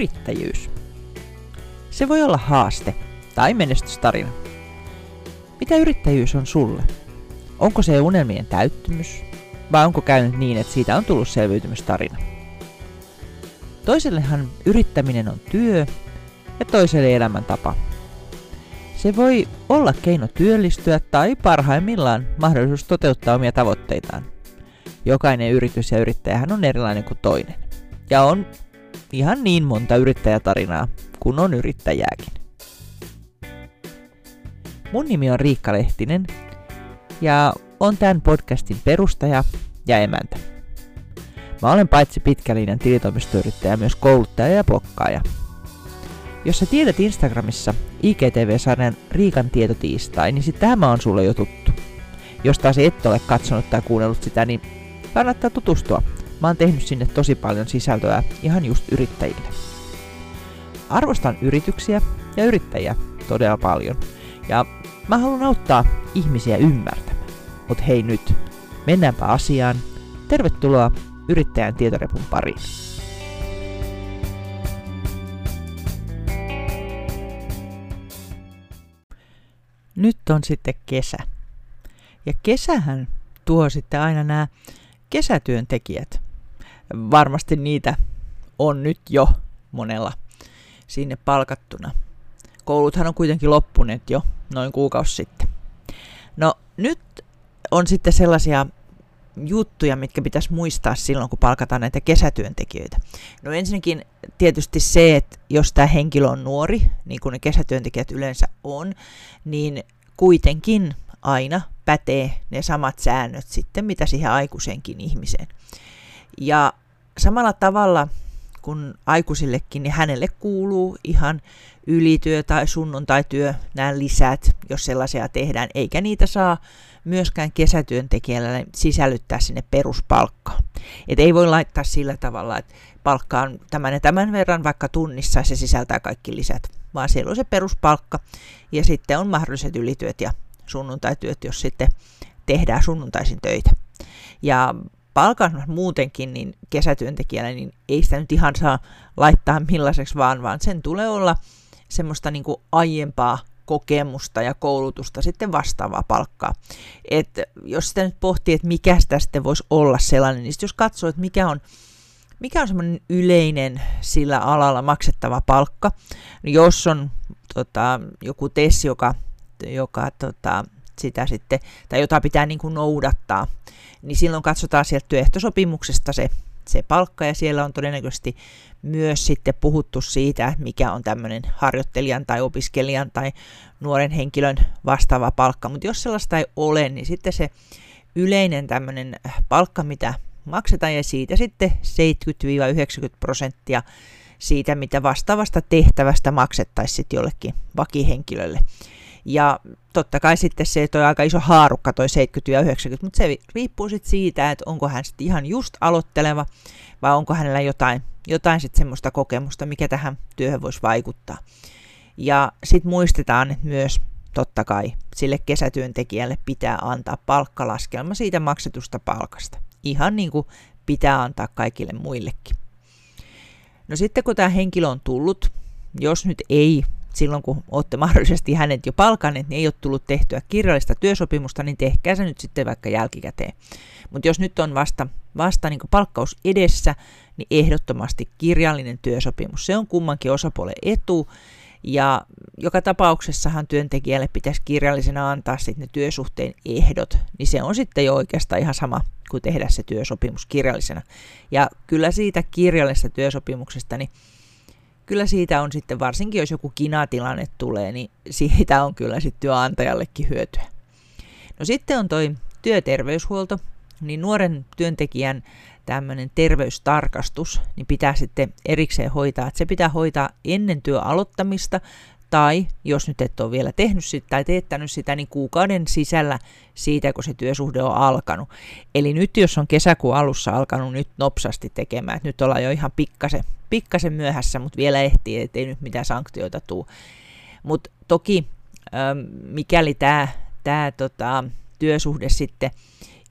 yrittäjyys. Se voi olla haaste tai menestystarina. Mitä yrittäjyys on sulle? Onko se unelmien täyttymys vai onko käynyt niin, että siitä on tullut selviytymystarina? Toisellehan yrittäminen on työ ja toiselle elämäntapa. Se voi olla keino työllistyä tai parhaimmillaan mahdollisuus toteuttaa omia tavoitteitaan. Jokainen yritys ja yrittäjähän on erilainen kuin toinen. Ja on ihan niin monta yrittäjätarinaa kuin on yrittäjääkin. Mun nimi on Riikka Lehtinen ja on tämän podcastin perustaja ja emäntä. Mä olen paitsi pitkälinjan tilitoimistoyrittäjä myös kouluttaja ja blokkaaja. Jos sä tiedät Instagramissa IGTV-sarjan Riikan tietotiistai, niin sit tämä on sulle jo tuttu. Jos taas et ole katsonut tai kuunnellut sitä, niin kannattaa tutustua. Mä oon tehnyt sinne tosi paljon sisältöä ihan just yrittäjille. Arvostan yrityksiä ja yrittäjiä todella paljon. Ja mä haluan auttaa ihmisiä ymmärtämään. Mut hei nyt, mennäänpä asiaan. Tervetuloa yrittäjän tietorepun pariin. Nyt on sitten kesä. Ja kesähän tuo sitten aina nämä kesätyöntekijät. Varmasti niitä on nyt jo monella sinne palkattuna. Kouluthan on kuitenkin loppuneet jo noin kuukausi sitten. No nyt on sitten sellaisia juttuja, mitkä pitäisi muistaa silloin, kun palkataan näitä kesätyöntekijöitä. No ensinnäkin tietysti se, että jos tämä henkilö on nuori, niin kuin ne kesätyöntekijät yleensä on, niin kuitenkin aina pätee ne samat säännöt sitten, mitä siihen aikuisenkin ihmiseen. Ja samalla tavalla kuin aikuisillekin, niin hänelle kuuluu ihan ylityö tai sunnuntaityö, nämä lisät, jos sellaisia tehdään, eikä niitä saa myöskään kesätyöntekijällä sisällyttää sinne peruspalkkaan. Et ei voi laittaa sillä tavalla, että palkkaan tämän ja tämän verran vaikka tunnissa se sisältää kaikki lisät, vaan siellä on se peruspalkka ja sitten on mahdolliset ylityöt ja sunnuntaityöt, jos sitten tehdään sunnuntaisin töitä. Ja palkan muutenkin niin kesätyöntekijällä, niin ei sitä nyt ihan saa laittaa millaiseksi vaan, vaan sen tulee olla semmoista niin kuin aiempaa kokemusta ja koulutusta sitten vastaavaa palkkaa. Et jos sitä nyt pohtii, että mikä sitä sitten voisi olla sellainen, niin jos katsoo, että mikä on, mikä on semmoinen yleinen sillä alalla maksettava palkka, niin jos on tota, joku TES, joka, joka tota, sitä sitten, tai jota pitää niin kuin noudattaa, niin silloin katsotaan sieltä työehtosopimuksesta se, se palkka, ja siellä on todennäköisesti myös sitten puhuttu siitä, mikä on tämmöinen harjoittelijan tai opiskelijan tai nuoren henkilön vastaava palkka. Mutta jos sellaista ei ole, niin sitten se yleinen tämmöinen palkka, mitä maksetaan, ja siitä sitten 70-90 prosenttia siitä, mitä vastaavasta tehtävästä maksettaisiin jollekin vakihenkilölle. Ja totta kai sitten se, on aika iso haarukka toi 70 ja 90, mutta se riippuu sitten siitä, että onko hän sitten ihan just aloitteleva vai onko hänellä jotain, jotain sitten semmoista kokemusta, mikä tähän työhön voisi vaikuttaa. Ja sitten muistetaan, että myös totta kai sille kesätyöntekijälle pitää antaa palkkalaskelma siitä maksetusta palkasta. Ihan niin kuin pitää antaa kaikille muillekin. No sitten kun tämä henkilö on tullut, jos nyt ei silloin kun olette mahdollisesti hänet jo palkanneet, niin ei ole tullut tehtyä kirjallista työsopimusta, niin tehkää se nyt sitten vaikka jälkikäteen. Mutta jos nyt on vasta, vasta niin palkkaus edessä, niin ehdottomasti kirjallinen työsopimus. Se on kummankin osapuolen etu, ja joka tapauksessahan työntekijälle pitäisi kirjallisena antaa sitten ne työsuhteen ehdot, niin se on sitten jo oikeastaan ihan sama kuin tehdä se työsopimus kirjallisena. Ja kyllä siitä kirjallisesta työsopimuksesta, niin kyllä siitä on sitten, varsinkin jos joku kinatilanne tulee, niin siitä on kyllä sitten työnantajallekin hyötyä. No sitten on toi työterveyshuolto, niin nuoren työntekijän tämmöinen terveystarkastus, niin pitää sitten erikseen hoitaa, että se pitää hoitaa ennen työ aloittamista tai jos nyt et ole vielä tehnyt sitä tai teettänyt sitä, niin kuukauden sisällä siitä, kun se työsuhde on alkanut. Eli nyt jos on kesäkuun alussa alkanut nyt nopsasti tekemään, että nyt ollaan jo ihan pikkasen, pikkasen myöhässä, mutta vielä ehtii, ettei nyt mitään sanktioita tule. Mutta toki mikäli tämä tää, tota, työsuhde sitten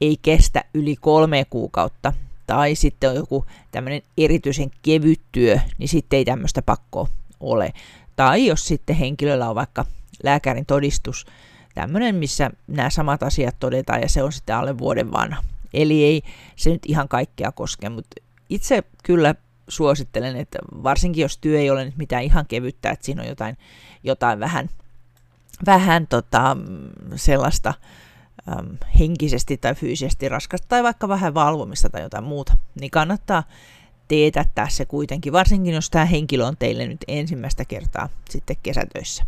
ei kestä yli kolme kuukautta, tai sitten on joku tämmöinen erityisen kevyt työ, niin sitten ei tämmöistä pakkoa ole. Tai jos sitten henkilöllä on vaikka lääkärin todistus, tämmöinen, missä nämä samat asiat todetaan ja se on sitten alle vuoden vanha. Eli ei se nyt ihan kaikkea koske, mutta itse kyllä suosittelen, että varsinkin jos työ ei ole nyt mitään ihan kevyttä, että siinä on jotain, jotain vähän, vähän tota, sellaista äm, henkisesti tai fyysisesti raskasta tai vaikka vähän valvomista tai jotain muuta, niin kannattaa teetättää se kuitenkin, varsinkin jos tämä henkilö on teille nyt ensimmäistä kertaa sitten kesätöissä.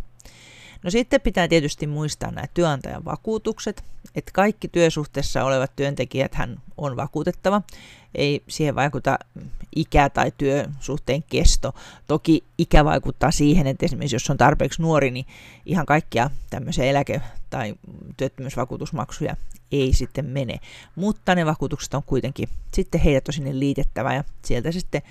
No sitten pitää tietysti muistaa nämä työnantajan vakuutukset, että kaikki työsuhteessa olevat työntekijät hän on vakuutettava. Ei siihen vaikuta ikä tai työsuhteen kesto. Toki ikä vaikuttaa siihen, että esimerkiksi jos on tarpeeksi nuori, niin ihan kaikkia tämmöisiä eläke- tai työttömyysvakuutusmaksuja ei sitten mene. Mutta ne vakuutukset on kuitenkin sitten heidät on sinne liitettävä ja sieltä sitten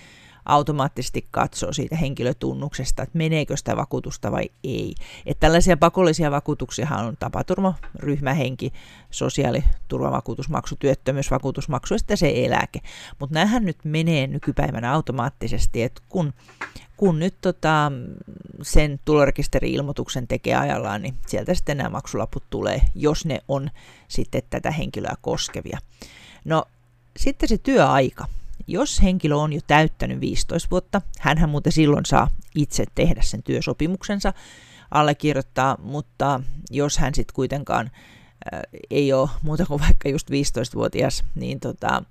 automaattisesti katsoo siitä henkilötunnuksesta, että meneekö sitä vakuutusta vai ei. Että tällaisia pakollisia vakuutuksia on tapaturma, ryhmähenki, sosiaaliturvavakuutusmaksu, työttömyysvakuutusmaksu ja sitten se eläke. Mutta näähän nyt menee nykypäivänä automaattisesti, että kun kun nyt tota, sen tulorekisteri-ilmoituksen tekee ajallaan, niin sieltä sitten nämä maksulaput tulee, jos ne on sitten tätä henkilöä koskevia. No sitten se työaika. Jos henkilö on jo täyttänyt 15 vuotta, hän muuten silloin saa itse tehdä sen työsopimuksensa, allekirjoittaa, mutta jos hän sitten kuitenkaan äh, ei ole muuta kuin vaikka just 15-vuotias, niin tota,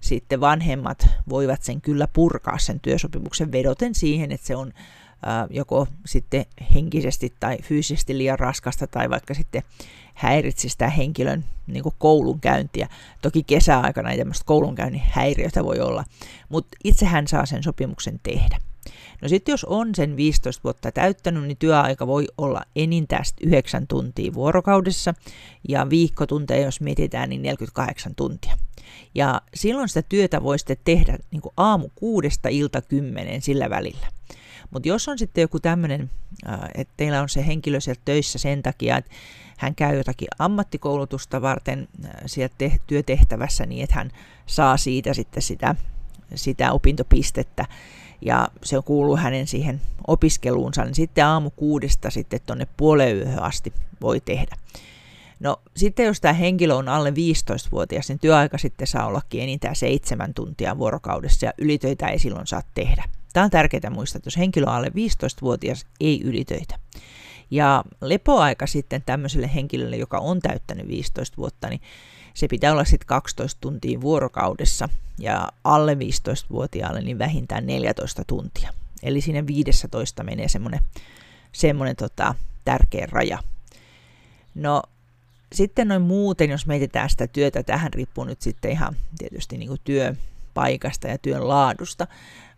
sitten vanhemmat voivat sen kyllä purkaa sen työsopimuksen vedoten siihen, että se on joko sitten henkisesti tai fyysisesti liian raskasta tai vaikka sitten häiritsi sitä henkilön niin koulunkäyntiä. Toki kesäaikana ei tämmöistä koulunkäynnin häiriötä voi olla, mutta itse hän saa sen sopimuksen tehdä. No sitten jos on sen 15 vuotta täyttänyt, niin työaika voi olla enintään 9 tuntia vuorokaudessa ja viikkotunteja, jos mietitään, niin 48 tuntia. Ja silloin sitä työtä voi sitten tehdä niin aamu kuudesta ilta kymmenen sillä välillä. Mutta jos on sitten joku tämmöinen, että teillä on se henkilö sieltä töissä sen takia, että hän käy jotakin ammattikoulutusta varten sieltä te- työtehtävässä niin, että hän saa siitä sitten sitä, sitä opintopistettä ja se kuuluu hänen siihen opiskeluunsa, niin sitten aamu kuudesta sitten tuonne puoleen yöhön asti voi tehdä. No sitten jos tämä henkilö on alle 15-vuotias, niin työaika sitten saa ollakin enintään seitsemän tuntia vuorokaudessa ja ylitöitä ei silloin saa tehdä. Tämä on tärkeää muistaa, että jos henkilö on alle 15-vuotias, ei ylitöitä. Ja lepoaika sitten tämmöiselle henkilölle, joka on täyttänyt 15 vuotta, niin se pitää olla sitten 12 tuntia vuorokaudessa ja alle 15-vuotiaalle niin vähintään 14 tuntia. Eli sinne 15 menee semmoinen, semmoinen tota, tärkeä raja. No sitten noin muuten, jos mietitään sitä työtä, tähän riippuu nyt sitten ihan tietysti niin kuin työpaikasta ja työn laadusta,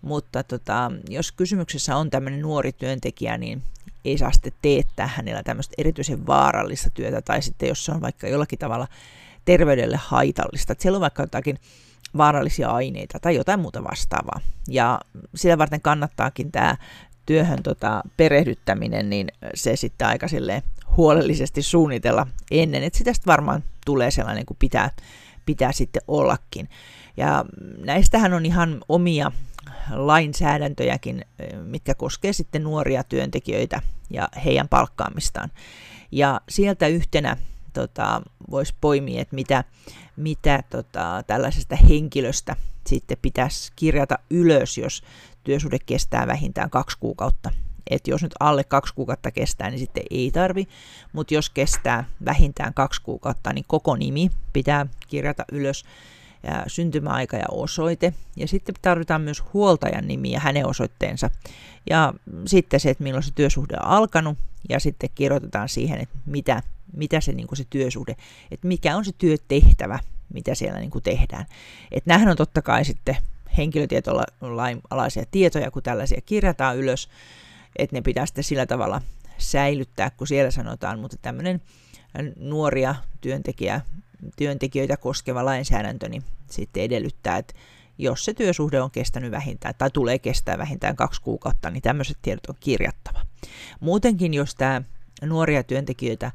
mutta tota, jos kysymyksessä on tämmöinen nuori työntekijä, niin ei saa sitten teettää hänellä tämmöistä erityisen vaarallista työtä, tai sitten jos se on vaikka jollakin tavalla terveydelle haitallista, että siellä on vaikka jotakin vaarallisia aineita tai jotain muuta vastaavaa. Ja sitä varten kannattaakin tämä työhön tota, perehdyttäminen, niin se sitten aika huolellisesti suunnitella ennen, että sitä varmaan tulee sellainen kuin pitää, pitää sitten ollakin. Ja näistähän on ihan omia lainsäädäntöjäkin, mitkä koskee sitten nuoria työntekijöitä ja heidän palkkaamistaan. Ja sieltä yhtenä tota, voisi poimia, että mitä, mitä tota, tällaisesta henkilöstä sitten pitäisi kirjata ylös, jos työsuhde kestää vähintään kaksi kuukautta. Et jos nyt alle kaksi kuukautta kestää, niin sitten ei tarvi, mutta jos kestää vähintään kaksi kuukautta, niin koko nimi pitää kirjata ylös syntymäaika ja osoite. Ja sitten tarvitaan myös huoltajan nimi ja hänen osoitteensa. Ja sitten se, että milloin se työsuhde on alkanut, ja sitten kirjoitetaan siihen, että mitä, mitä se, niin se työsuhde, että mikä on se työtehtävä, mitä siellä niin tehdään. Että nämähän on totta kai sitten henkilötietolain alaisia tietoja, kun tällaisia kirjataan ylös, että ne pitää sitten sillä tavalla säilyttää, kun siellä sanotaan, mutta tämmöinen nuoria työntekijä, työntekijöitä koskeva lainsäädäntö niin sitten edellyttää, että jos se työsuhde on kestänyt vähintään tai tulee kestää vähintään kaksi kuukautta, niin tämmöiset tiedot on kirjattava. Muutenkin, jos tämä nuoria työntekijöitä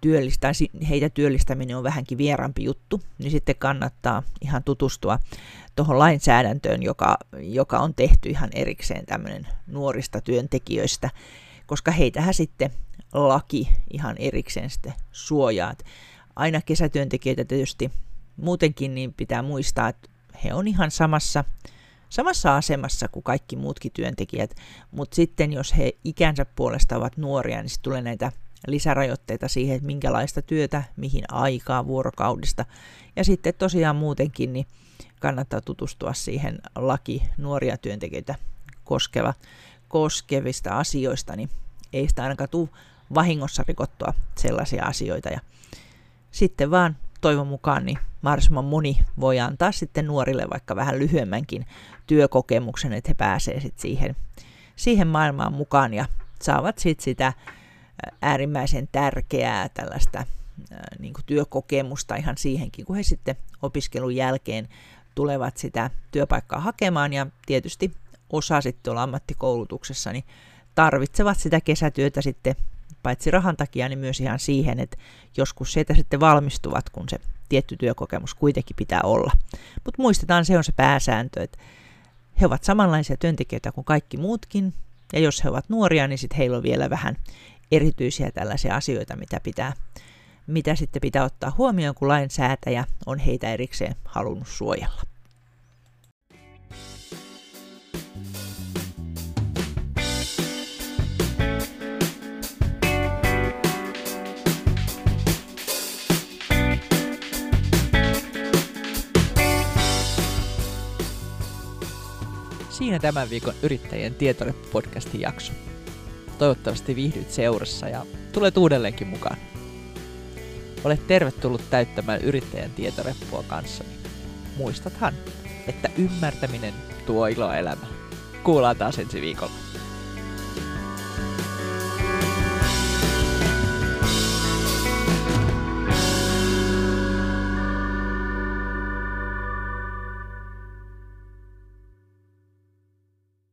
työllistää, heitä työllistäminen on vähänkin vierampi juttu, niin sitten kannattaa ihan tutustua tuohon lainsäädäntöön, joka, joka on tehty ihan erikseen tämmöinen nuorista työntekijöistä, koska heitähän sitten laki ihan erikseen sitten suojaa. Aina kesätyöntekijöitä tietysti muutenkin niin pitää muistaa, että he on ihan samassa, samassa asemassa kuin kaikki muutkin työntekijät, mutta sitten jos he ikänsä puolesta ovat nuoria, niin tulee näitä lisärajoitteita siihen, että minkälaista työtä, mihin aikaa vuorokaudista. Ja sitten tosiaan muutenkin niin kannattaa tutustua siihen laki nuoria työntekijöitä koskeva, koskevista asioista, niin ei sitä ainakaan tule vahingossa rikottua sellaisia asioita. Ja sitten vaan toivon mukaan niin mahdollisimman moni voi antaa sitten nuorille vaikka vähän lyhyemmänkin työkokemuksen, että he pääsevät sitten siihen, siihen maailmaan mukaan ja saavat sitten sitä äärimmäisen tärkeää tällaista niin kuin työkokemusta ihan siihenkin, kun he sitten opiskelun jälkeen tulevat sitä työpaikkaa hakemaan ja tietysti osa sitten olla ammattikoulutuksessa, niin tarvitsevat sitä kesätyötä sitten paitsi rahan takia, niin myös ihan siihen, että joskus sieltä sitten valmistuvat, kun se tietty työkokemus kuitenkin pitää olla. Mutta muistetaan, se on se pääsääntö, että he ovat samanlaisia työntekijöitä kuin kaikki muutkin, ja jos he ovat nuoria, niin sitten heillä on vielä vähän erityisiä tällaisia asioita, mitä, pitää, mitä sitten pitää ottaa huomioon, kun lainsäätäjä on heitä erikseen halunnut suojella. Siinä tämän viikon Yrittäjien tietore-podcastin jakso. Toivottavasti viihdyt seurassa ja tulet uudelleenkin mukaan. Olet tervetullut täyttämään Yrittäjän tietoreppua kanssani. Muistathan, että ymmärtäminen tuo iloa elämään. Kuullaan taas ensi viikolla.